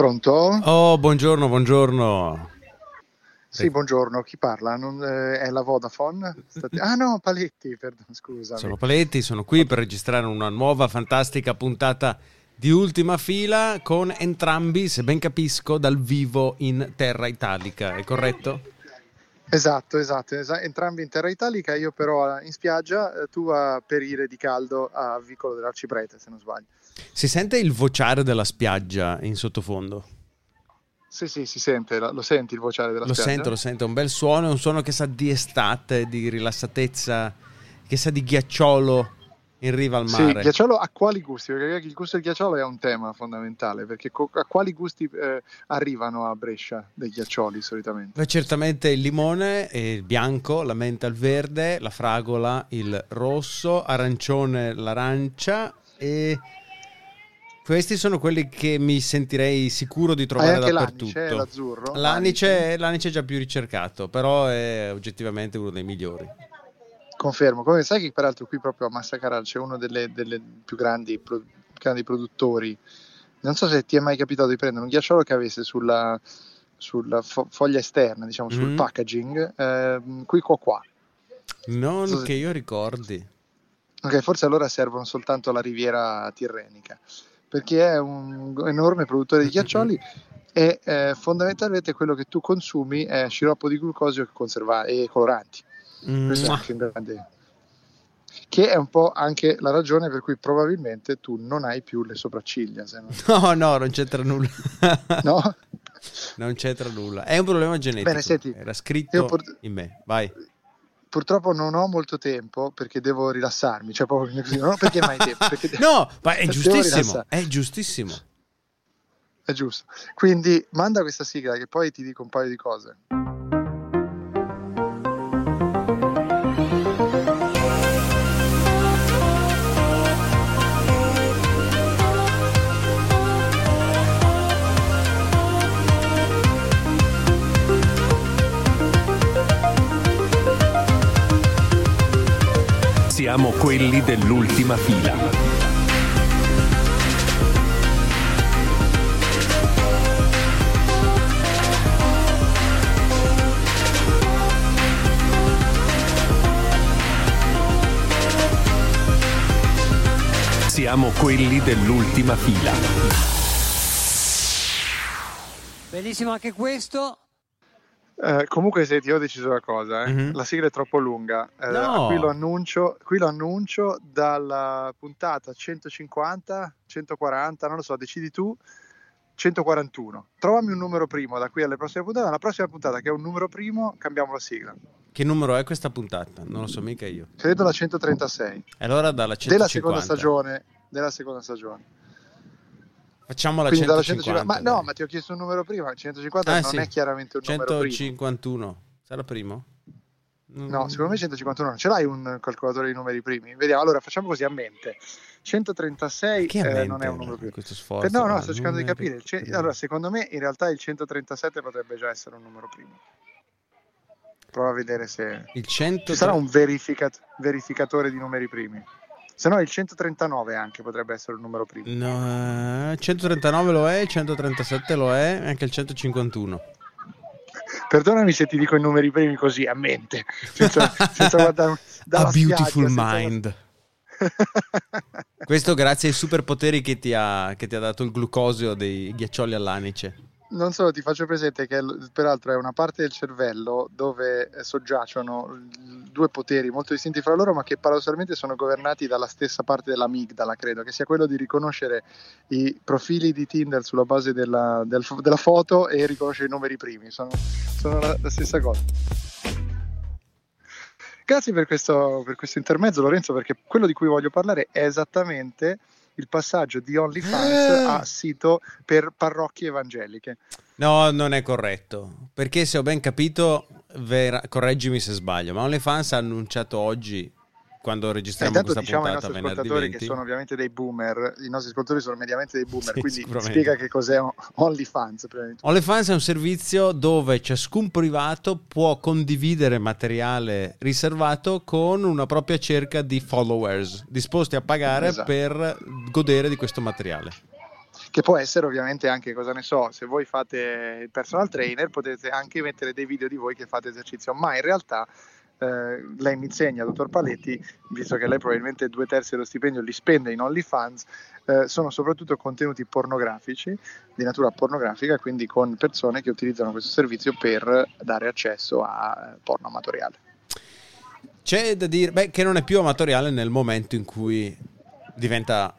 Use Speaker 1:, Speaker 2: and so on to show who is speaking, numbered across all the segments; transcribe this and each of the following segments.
Speaker 1: Pronto?
Speaker 2: Oh, buongiorno, buongiorno.
Speaker 1: Sì, buongiorno, chi parla? Non, eh, è la Vodafone? State... Ah no, Paletti, perdono, scusa.
Speaker 2: Sono Paletti, sono qui per registrare una nuova fantastica puntata di ultima fila con entrambi, se ben capisco, dal vivo in terra italica, è corretto?
Speaker 1: Esatto, esatto, esatto, entrambi in terra italica, io però in spiaggia, eh, tu a perire di caldo a Vicolo dell'Arciprete, se non sbaglio.
Speaker 2: Si sente il vociare della spiaggia in sottofondo?
Speaker 1: Sì, sì, si sente, lo senti il vociare della
Speaker 2: lo
Speaker 1: spiaggia?
Speaker 2: Lo sento, lo sento, è un bel suono, è un suono che sa di estate, di rilassatezza, che sa di ghiacciolo in riva al mare.
Speaker 1: Sì, ghiacciolo a quali gusti? Perché il gusto del ghiacciolo è un tema fondamentale, perché a quali gusti eh, arrivano a Brescia dei ghiaccioli solitamente?
Speaker 2: Beh, certamente il limone, il bianco, la menta il verde, la fragola il rosso, arancione l'arancia e questi sono quelli che mi sentirei sicuro di trovare
Speaker 1: anche
Speaker 2: dappertutto.
Speaker 1: L'anice, l'azzurro?
Speaker 2: L'anice, l'anice è già più ricercato, però è oggettivamente uno dei migliori.
Speaker 1: Confermo, come sai che peraltro qui proprio a Massacaral c'è uno delle, delle più grandi, pro, grandi, produttori, non so se ti è mai capitato di prendere un ghiacciolo che avesse sulla, sulla fo- foglia esterna, diciamo mm. sul packaging, eh, qui qua qua.
Speaker 2: Non so che se... io ricordi.
Speaker 1: Ok, forse allora servono soltanto la riviera tirrenica, perché è un enorme produttore di ghiaccioli e eh, fondamentalmente quello che tu consumi è sciroppo di glucosio conserva- e coloranti. Questo è anche un grande che è un po' anche la ragione per cui probabilmente tu non hai più le sopracciglia. Non...
Speaker 2: No, no, non c'entra nulla.
Speaker 1: no?
Speaker 2: Non c'entra nulla. È un problema genetico.
Speaker 1: Bene, senti,
Speaker 2: Era scritto pur... in me. Vai.
Speaker 1: Purtroppo non ho molto tempo perché devo rilassarmi, cioè proprio così, non perché mai tempo. Perché
Speaker 2: no, ma è giustissimo, è giustissimo.
Speaker 1: È giusto. Quindi manda questa sigla che poi ti dico un paio di cose.
Speaker 3: Siamo quelli dell'ultima fila. Siamo quelli dell'ultima fila.
Speaker 4: Benissimo anche questo.
Speaker 1: Eh, comunque, senti, io ho deciso una cosa: eh. mm-hmm. la sigla è troppo lunga. Eh,
Speaker 2: no.
Speaker 1: qui, lo annuncio, qui lo annuncio dalla puntata 150, 140, non lo so, decidi tu. 141. Trovami un numero primo da qui alle prossime puntate. Alla prossima puntata, che è un numero primo, cambiamo la sigla.
Speaker 2: Che numero è questa puntata? Non lo so mica io.
Speaker 1: Credo la 136.
Speaker 2: E allora dalla 150.
Speaker 1: Della seconda stagione. Della seconda stagione.
Speaker 2: Facciamo la
Speaker 1: Quindi
Speaker 2: 150.
Speaker 1: 150 ma no, ma ti ho chiesto un numero prima. 150 ah, non
Speaker 2: sì.
Speaker 1: è chiaramente un
Speaker 2: 151.
Speaker 1: numero primo.
Speaker 2: Sarà primo?
Speaker 1: No, secondo me 151 non ce l'hai un calcolatore di numeri primi. Vediamo, allora facciamo così a mente. 136
Speaker 2: eh,
Speaker 1: non è un numero primo.
Speaker 2: Questo sforzo,
Speaker 1: no, no, sto cercando di capire. Ce- allora, secondo me in realtà il 137 potrebbe già essere un numero primo. Prova a vedere se
Speaker 2: il 100...
Speaker 1: ci sarà un verificat- verificatore di numeri primi. Se no il 139 anche potrebbe essere un numero primo.
Speaker 2: No, 139 lo è, il 137 lo è, anche il 151.
Speaker 1: Perdonami se ti dico i numeri primi così a mente, senza, senza guardare
Speaker 2: A beautiful spiaggia, mind. Questo grazie ai superpoteri che ti, ha, che ti ha dato il glucosio dei ghiaccioli all'anice
Speaker 1: non solo ti faccio presente che peraltro è una parte del cervello dove soggiacciono due poteri molto distinti fra loro ma che paradossalmente sono governati dalla stessa parte dell'amigdala credo che sia quello di riconoscere i profili di Tinder sulla base della, del, della foto e riconoscere i numeri primi. Sono, sono la, la, stessa cosa. Grazie per questo, per questo intermezzo Lorenzo perché quello di cui voglio parlare è esattamente il passaggio di OnlyFans eh. a sito per parrocchie evangeliche.
Speaker 2: No, non è corretto, perché se ho ben capito, vera, correggimi se sbaglio, ma OnlyFans ha annunciato oggi quando registriamo
Speaker 1: Intanto
Speaker 2: questa
Speaker 1: diciamo
Speaker 2: puntata
Speaker 1: ai nostri ascoltatori
Speaker 2: 20.
Speaker 1: che sono ovviamente dei boomer, i nostri ascoltatori sono mediamente dei boomer, sì, quindi spiega che cos'è OnlyFans.
Speaker 2: OnlyFans è un servizio dove ciascun privato può condividere materiale riservato con una propria cerca di followers disposti a pagare esatto. per godere di questo materiale.
Speaker 1: che può essere ovviamente anche, cosa ne so, se voi fate il personal trainer potete anche mettere dei video di voi che fate esercizio, ma in realtà eh, lei mi insegna, dottor Paletti, visto che lei probabilmente due terzi dello stipendio li spende in OnlyFans, eh, sono soprattutto contenuti pornografici, di natura pornografica, quindi con persone che utilizzano questo servizio per dare accesso a porno amatoriale.
Speaker 2: C'è da dire beh, che non è più amatoriale nel momento in cui diventa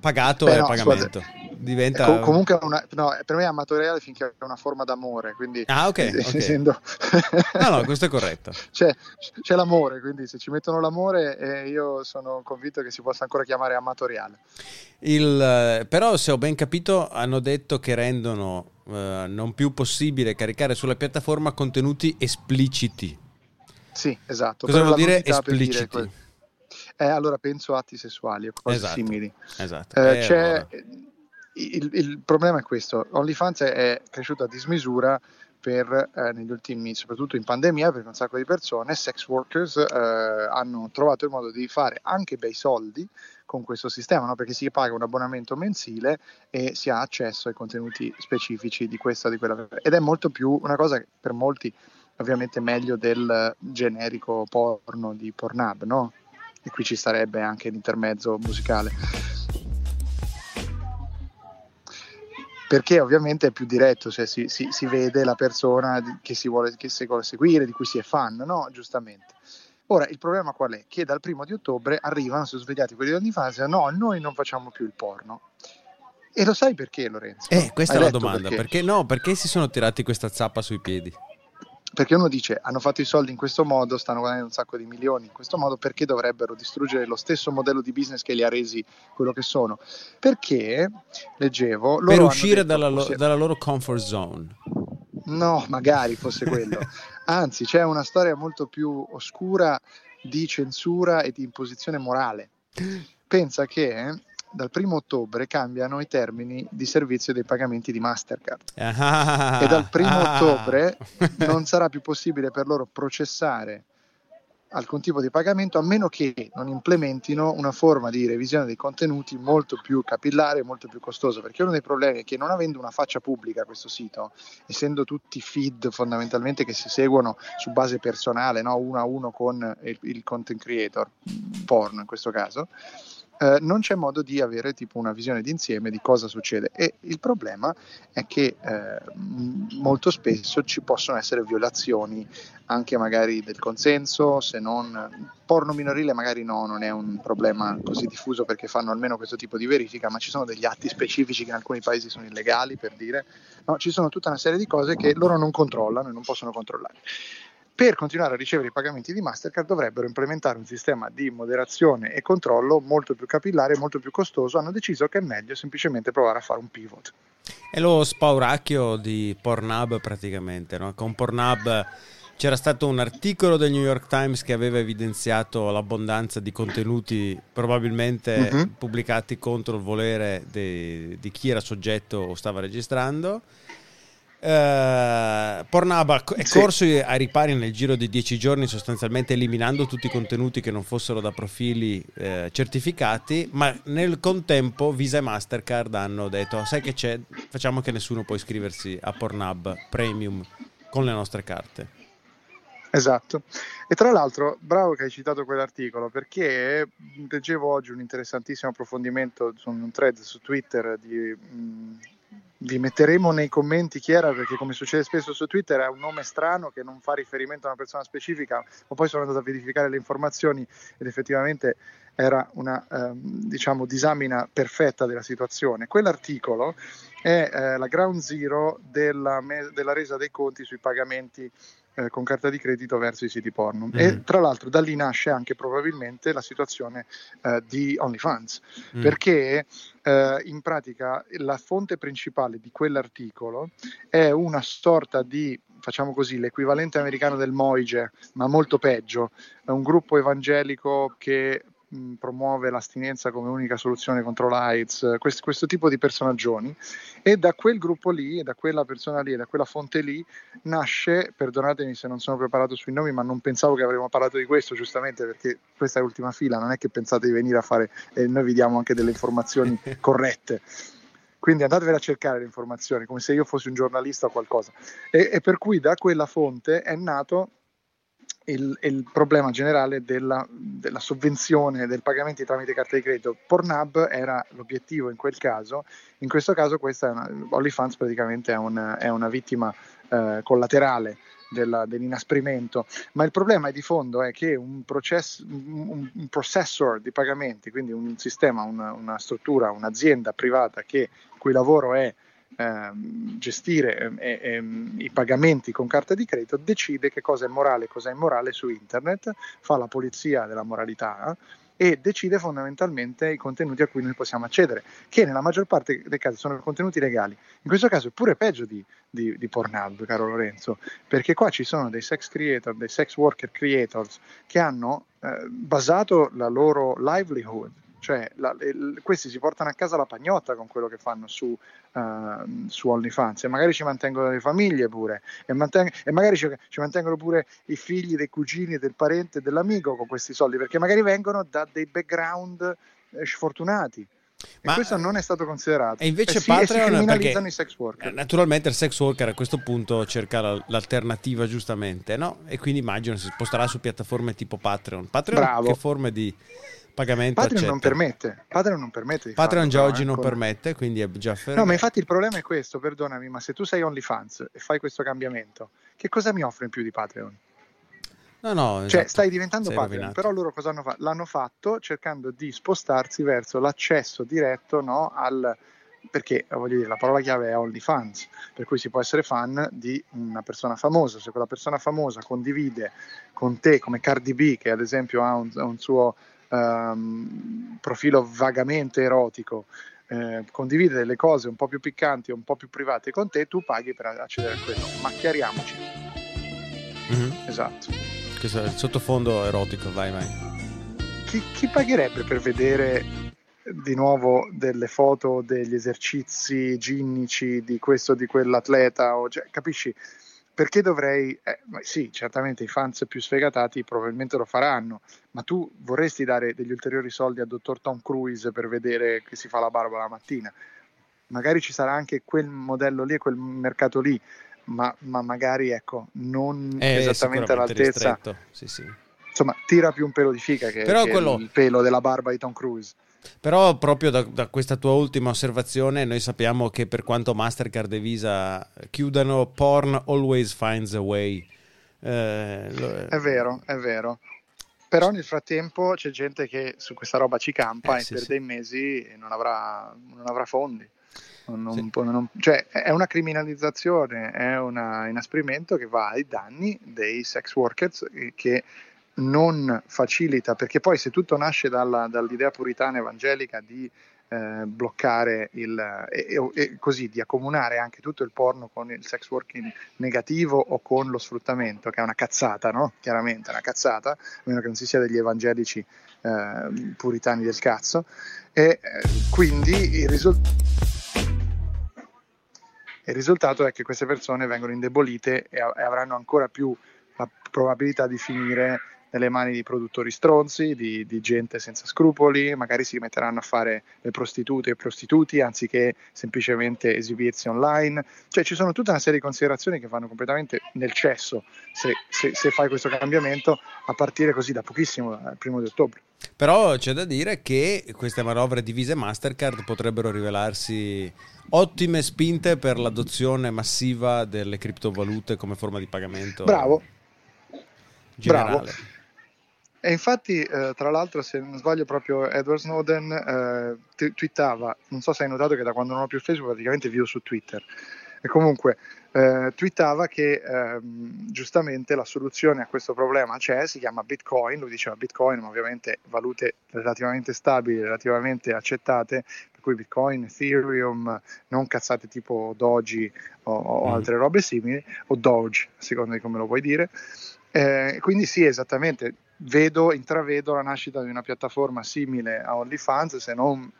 Speaker 2: pagato e no, pagamento. Scusate. Diventa...
Speaker 1: Com- comunque una, no, per me è amatoriale finché è una forma d'amore. Quindi,
Speaker 2: ah, ok. okay. Essendo... no, no, questo è corretto.
Speaker 1: C'è, c'è l'amore, quindi se ci mettono l'amore, eh, io sono convinto che si possa ancora chiamare amatoriale.
Speaker 2: Il, però, se ho ben capito, hanno detto che rendono eh, non più possibile caricare sulla piattaforma contenuti espliciti.
Speaker 1: Sì, esatto.
Speaker 2: Cosa vuol dire espliciti? Dire
Speaker 1: eh, allora penso a atti sessuali o cose
Speaker 2: esatto,
Speaker 1: simili.
Speaker 2: Esatto.
Speaker 1: Eh, c'è, il, il, problema è questo: OnlyFans è cresciuto a dismisura per, eh, negli ultimi, soprattutto in pandemia, perché un sacco di persone, sex workers, eh, hanno trovato il modo di fare anche bei soldi con questo sistema, no? perché si paga un abbonamento mensile e si ha accesso ai contenuti specifici di questa o di quella. Ed è molto più una cosa che per molti ovviamente meglio del generico porno di Pornhub, no? E qui ci starebbe anche l'intermezzo musicale. Perché ovviamente è più diretto, cioè si, si, si vede la persona che si, vuole, che si vuole seguire, di cui si è fan, no? Giustamente. Ora, il problema qual è? Che dal primo di ottobre arrivano, si sono svegliati quelli di OnlyFans e no, noi non facciamo più il porno. E lo sai perché, Lorenzo?
Speaker 2: Eh, questa Hai è la domanda. Perché? perché no? Perché si sono tirati questa zappa sui piedi?
Speaker 1: Perché uno dice hanno fatto i soldi in questo modo, stanno guadagnando un sacco di milioni in questo modo, perché dovrebbero distruggere lo stesso modello di business che li ha resi quello che sono? Perché, leggevo...
Speaker 2: per uscire dalla, lo, dalla loro comfort zone.
Speaker 1: No, magari fosse quello. Anzi, c'è una storia molto più oscura di censura e di imposizione morale. Pensa che dal primo ottobre cambiano i termini di servizio dei pagamenti di Mastercard ah, e dal primo ah, ottobre non sarà più possibile per loro processare alcun tipo di pagamento a meno che non implementino una forma di revisione dei contenuti molto più capillare e molto più costosa perché uno dei problemi è che non avendo una faccia pubblica questo sito essendo tutti feed fondamentalmente che si seguono su base personale no? uno a uno con il, il content creator porno in questo caso eh, non c'è modo di avere tipo una visione d'insieme di cosa succede. E il problema è che eh, molto spesso ci possono essere violazioni anche magari del consenso, se non porno minorile magari no, non è un problema così diffuso perché fanno almeno questo tipo di verifica, ma ci sono degli atti specifici che in alcuni paesi sono illegali per dire, no, ci sono tutta una serie di cose che loro non controllano e non possono controllare per continuare a ricevere i pagamenti di Mastercard dovrebbero implementare un sistema di moderazione e controllo molto più capillare e molto più costoso. Hanno deciso che è meglio semplicemente provare a fare un pivot.
Speaker 2: È lo spauracchio di Pornhub praticamente, no? con Pornhub c'era stato un articolo del New York Times che aveva evidenziato l'abbondanza di contenuti probabilmente uh-huh. pubblicati contro il volere de, di chi era soggetto o stava registrando Uh, Pornhub è sì. corso ai ripari nel giro di dieci giorni, sostanzialmente eliminando tutti i contenuti che non fossero da profili eh, certificati, ma nel contempo Visa e Mastercard hanno detto: Sai che c'è? Facciamo che nessuno può iscriversi a Pornhub Premium con le nostre carte.
Speaker 1: Esatto. E tra l'altro, bravo che hai citato quell'articolo perché leggevo oggi un interessantissimo approfondimento su un thread su Twitter di. Mh, vi metteremo nei commenti chi era perché come succede spesso su Twitter è un nome strano che non fa riferimento a una persona specifica ma poi sono andato a verificare le informazioni ed effettivamente era una ehm, diciamo disamina perfetta della situazione. Quell'articolo è eh, la ground zero della, me- della resa dei conti sui pagamenti eh, con carta di credito verso i siti porno. Mm. E tra l'altro da lì nasce anche probabilmente la situazione eh, di OnlyFans, mm. perché eh, in pratica la fonte principale di quell'articolo è una sorta di facciamo così, l'equivalente americano del Moige, ma molto peggio, è un gruppo evangelico che mh, promuove l'astinenza come unica soluzione contro l'AIDS, questo, questo tipo di personaggioni e da quel gruppo lì, da quella persona lì, da quella fonte lì nasce, perdonatemi se non sono preparato sui nomi, ma non pensavo che avremmo parlato di questo giustamente perché questa è l'ultima fila, non è che pensate di venire a fare e noi vi diamo anche delle informazioni corrette. quindi andatevela a cercare le informazioni come se io fossi un giornalista o qualcosa e, e per cui da quella fonte è nato il, il, problema generale della, della, sovvenzione del pagamento tramite carta di credito. Pornhub era l'obiettivo in quel caso, in questo caso questa è una, OnlyFans praticamente è una, è una vittima eh, collaterale della, dell'inasprimento, ma il problema di fondo è che un, process, un, un processor di pagamenti, quindi un sistema, una, una struttura, un'azienda privata che, cui lavoro è ehm, gestire eh, eh, i pagamenti con carta di credito, decide che cosa è morale e cosa è immorale su internet, fa la polizia della moralità e decide fondamentalmente i contenuti a cui noi possiamo accedere, che nella maggior parte dei casi sono contenuti legali. In questo caso è pure peggio di, di, di Pornhub, caro Lorenzo, perché qua ci sono dei sex creator, dei sex worker creators che hanno eh, basato la loro livelihood cioè la, il, questi si portano a casa la pagnotta con quello che fanno su, uh, su OnlyFans e magari ci mantengono le famiglie pure e, manteng- e magari ci, ci, mantengono pure i figli dei cugini, del parente, dell'amico con questi soldi perché magari vengono da dei background eh, sfortunati. Ma, e questo non è stato considerato.
Speaker 2: E invece
Speaker 1: eh sì,
Speaker 2: Patreon
Speaker 1: perché, i sex worker.
Speaker 2: Naturalmente il sex worker a questo punto cerca l'alternativa giustamente, no? E quindi immagino si sposterà su piattaforme tipo Patreon. Patreon
Speaker 1: Bravo.
Speaker 2: che forme di pagamento
Speaker 1: Patreon
Speaker 2: accetta.
Speaker 1: non permette. Patreon non permette
Speaker 2: Patreon
Speaker 1: farlo,
Speaker 2: già oggi non
Speaker 1: ancora.
Speaker 2: permette, quindi è già fermo.
Speaker 1: No, ma infatti il problema è questo, perdonami, ma se tu sei OnlyFans e fai questo cambiamento, che cosa mi offre in più di Patreon?
Speaker 2: No, no,
Speaker 1: Cioè,
Speaker 2: esatto.
Speaker 1: stai diventando
Speaker 2: Sei
Speaker 1: Patreon,
Speaker 2: rovinato.
Speaker 1: però loro cosa hanno fatto? L'hanno fatto cercando di spostarsi verso l'accesso diretto no, al... Perché voglio dire, la parola chiave è OnlyFans, per cui si può essere fan di una persona famosa. Se quella persona famosa condivide con te, come Cardi B, che ad esempio ha un, un suo ehm, profilo vagamente erotico, eh, condivide delle cose un po' più piccanti, un po' più private con te, tu paghi per accedere a quello. Ma chiariamoci.
Speaker 2: Mhm.
Speaker 1: Esatto.
Speaker 2: Questo è il sottofondo erotico, vai, vai.
Speaker 1: Chi, chi pagherebbe per vedere di nuovo delle foto degli esercizi ginnici di questo o di quell'atleta? O, cioè, capisci? Perché dovrei... eh, sì, certamente i fans più sfegatati probabilmente lo faranno, ma tu vorresti dare degli ulteriori soldi al dottor Tom Cruise per vedere che si fa la barba la mattina? Magari ci sarà anche quel modello lì e quel mercato lì, ma, ma magari ecco, non
Speaker 2: È
Speaker 1: esattamente all'altezza.
Speaker 2: Sì, sì.
Speaker 1: Insomma, tira più un pelo di fica che,
Speaker 2: Però
Speaker 1: che
Speaker 2: quello-
Speaker 1: il pelo della barba di Tom Cruise.
Speaker 2: Però proprio da, da questa tua ultima osservazione noi sappiamo che per quanto Mastercard e Visa chiudano, porn always finds a way. Eh, lo-
Speaker 1: È vero, è vero. Però nel frattempo c'è gente che su questa roba ci campa
Speaker 2: Eh,
Speaker 1: e
Speaker 2: sì,
Speaker 1: per
Speaker 2: sì.
Speaker 1: dei mesi non avrà, non avrà fondi. Non-
Speaker 2: Sì.
Speaker 1: non- cioè, è una criminalizzazione, è un inasprimento che va ai danni dei sex workers che non facilita, perché poi se tutto nasce dalla- dall'idea puritana evangelica di eh, bloccare il, e, e- così di accomunare anche tutto il porno con il sex working negativo o con lo sfruttamento, che è una cazzata, no? Chiaramente è una cazzata, a meno che non si sia degli evangelici eh, puritani del cazzo. E eh, quindi il risultato. Il risultato è che queste persone vengono indebolite e, e avranno ancora più la probabilità di finire nelle mani di produttori stronzi, di, di gente senza scrupoli, magari si metteranno a fare le prostitute e i prostituti anziché semplicemente esibirsi online. Cioè ci sono tutta una serie di considerazioni che vanno completamente nel cesso se, se- se fai questo cambiamento a partire così da pochissimo, dal primo di ottobre.
Speaker 2: Però c'è da dire che queste manovre di Visa e Mastercard potrebbero rivelarsi ottime spinte per l'adozione massiva delle criptovalute come forma di pagamento
Speaker 1: Bravo,
Speaker 2: generale.
Speaker 1: bravo. E infatti, eh, tra l'altro, se non sbaglio, proprio Edward Snowden eh, t- twittava, non so se hai notato che da quando non ho più Facebook praticamente vivo su Twitter, e comunque eh, twittava che ehm, giustamente la soluzione a questo problema c'è, si chiama Bitcoin, lui diceva Bitcoin, ma ovviamente valute relativamente stabili, relativamente accettate, per cui Bitcoin, Ethereum, non cazzate tipo Doji o, o
Speaker 2: Mm.
Speaker 1: altre robe simili, o Doge, a seconda di come lo vuoi dire. Eh, quindi sì, esattamente, vedo, intravedo la nascita di una piattaforma simile a OnlyFans, se non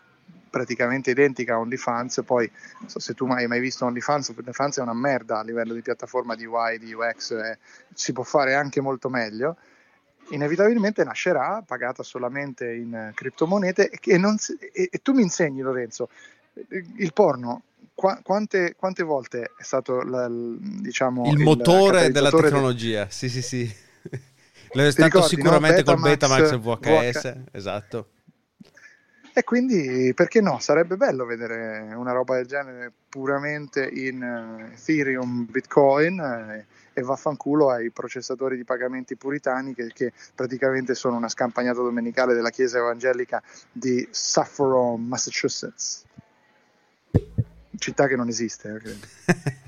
Speaker 1: praticamente identica a OnlyFans, poi so se tu mai hai mai visto OnlyFans, OnlyFans è una merda a livello di piattaforma di UI, di UX, eh, si può fare anche molto meglio, inevitabilmente nascerà pagata solamente in criptomonete e, non e- e tu mi insegni Lorenzo, il porno qua, quante, quante, volte è stato la, diciamo,
Speaker 2: il, il motore della tecnologia? Di... Sì, sì, sì. Lo è stato ricordi, sicuramente no? Betamax, col Betamax VHS, VH... esatto.
Speaker 1: E quindi perché no? Sarebbe bello vedere una roba del genere puramente in uh, Ethereum, Bitcoin eh, e vaffanculo ai processatori di pagamenti puritani che, che, praticamente sono una scampagnata domenicale della Chiesa Evangelica di Saffron, Massachusetts. Città che non esiste, eh, credo.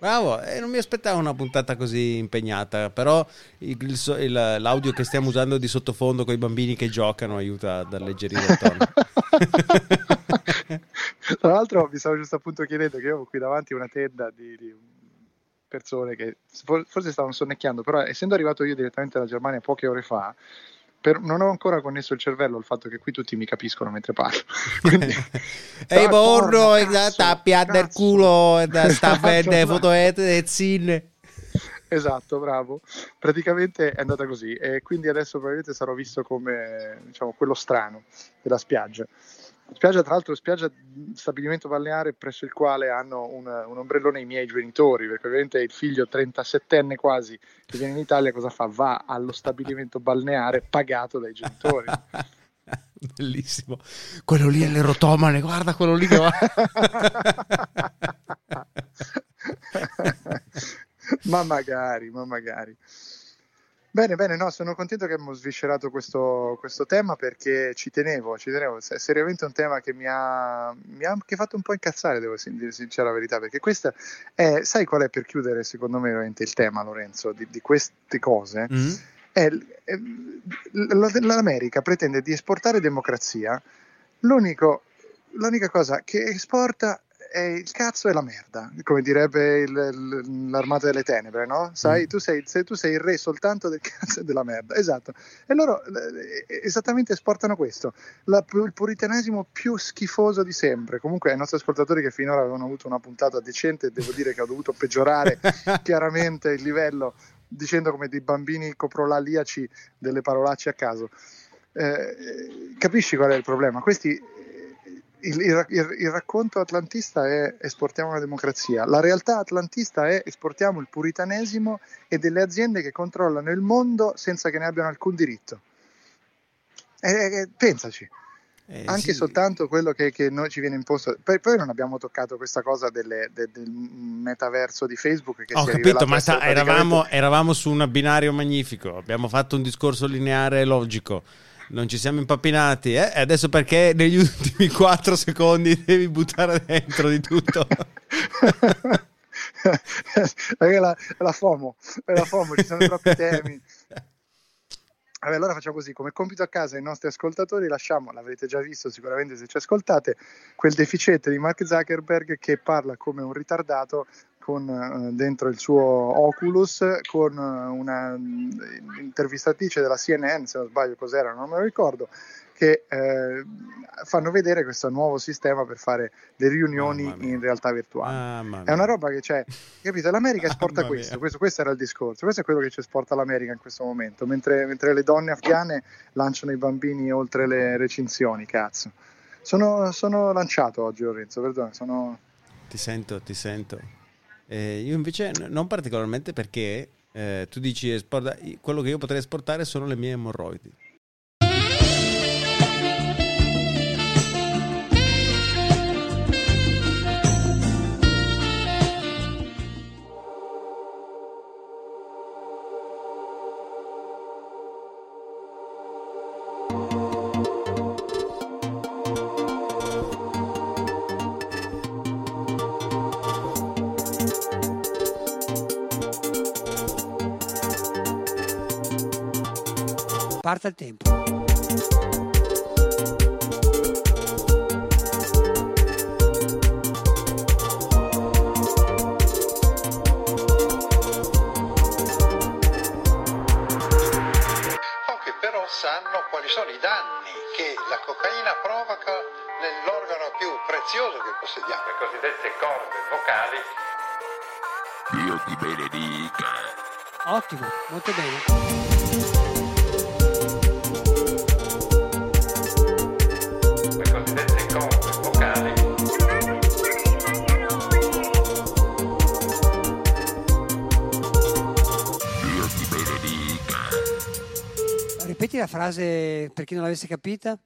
Speaker 2: Bravo, eh, non mi aspettavo una puntata così impegnata, però il, il, l'audio che stiamo usando di sottofondo con i bambini che giocano aiuta ad alleggerire il tono.
Speaker 1: Tra l'altro mi stavo giusto appunto chiedendo che io ho qui davanti una tenda di, di persone che forse stavano sonnecchiando, però essendo arrivato io direttamente dalla Germania poche ore fa, per, non ho ancora connesso il cervello al fatto che qui tutti mi capiscono mentre parlo.
Speaker 2: Ehi, borro, tappia del culo, sta a vedere foto e zine.
Speaker 1: Esatto, bravo. Praticamente è andata così e quindi adesso probabilmente sarò visto come diciamo, quello strano della spiaggia. Spiaggia, tra l'altro, spiaggia stabilimento balneare presso il quale hanno un, un, ombrellone i miei genitori, perché ovviamente il figlio 37enne quasi che viene in Italia cosa fa? Va allo stabilimento balneare pagato dai genitori.
Speaker 2: Bellissimo. Quello lì è l'erotomane, guarda quello lì che va.
Speaker 1: ma magari, ma magari. Bene, bene, no, sono contento che abbiamo sviscerato questo, questo tema perché ci tenevo, ci tenevo, è seriamente un tema che mi ha, mi ha anche fatto un po' incazzare, devo dire sincera la verità, perché questa è, sai qual è per chiudere secondo me veramente il tema, Lorenzo, di, di queste cose? Mm-hmm. È, è, l'America pretende di esportare democrazia, l'unica cosa che esporta è il cazzo e la merda, come direbbe il, l'armata delle tenebre, no? Sai, mm. tu, sei, sei, tu, sei, il re soltanto del cazzo e della merda, esatto. E loro eh, esattamente esportano questo, la, il puritanesimo più schifoso di sempre. Comunque ai nostri ascoltatori che finora avevano avuto una puntata decente, devo dire che ho dovuto peggiorare chiaramente il livello dicendo come dei bambini coprolaliaci delle parolacce a caso. Eh, capisci qual è il problema? Questi il, il, il, racconto atlantista è esportiamo la democrazia, la realtà atlantista è esportiamo il puritanesimo e delle aziende che controllano il mondo senza che ne abbiano alcun diritto. E, e, pensaci, eh, anche sì. soltanto quello che, che, noi ci viene imposto. Poi, poi, non abbiamo toccato questa cosa delle, de, del metaverso di Facebook.
Speaker 2: Ho capito, ma sta, eravamo, eravamo su un binario magnifico, abbiamo fatto un discorso lineare logico non ci siamo impappinati. Eh? E adesso perché negli ultimi 4 secondi devi buttare dentro di tutto?
Speaker 1: perché la, la FOMO, la FOMO, ci sono troppi temi. Vabbè, allora facciamo così, come compito a casa ai nostri ascoltatori lasciamo, l'avrete già visto sicuramente se ci ascoltate, quel deficiente di Mark Zuckerberg che parla come un ritardato con uh, dentro il suo Oculus con uh, una uh, intervistatrice della CNN, se non sbaglio cos'era, non me lo ricordo, che eh, fanno vedere questo nuovo sistema per fare le riunioni in realtà virtuale. È una roba che c'è, capito? L'America esporta questo, questo, questo, era il discorso, questo è quello che ci esporta l'America in questo momento, mentre, mentre le donne afghane lanciano i bambini oltre le recinzioni, cazzo. Sono, sono lanciato oggi Lorenzo, perdono, sono...
Speaker 2: Ti sento, ti sento. Eh, io invece non particolarmente perché eh, tu dici esporta, quello che io potrei esportare sono le mie emorroidi.
Speaker 4: Parta il tempo. Ok,
Speaker 5: però sanno quali sono i danni che la cocaina provoca nell'organo più prezioso che possediamo, le cosiddette corde vocali.
Speaker 6: Dio ti benedica.
Speaker 4: Ottimo, molto bene. Ripeti la frase per chi non l'avesse capita.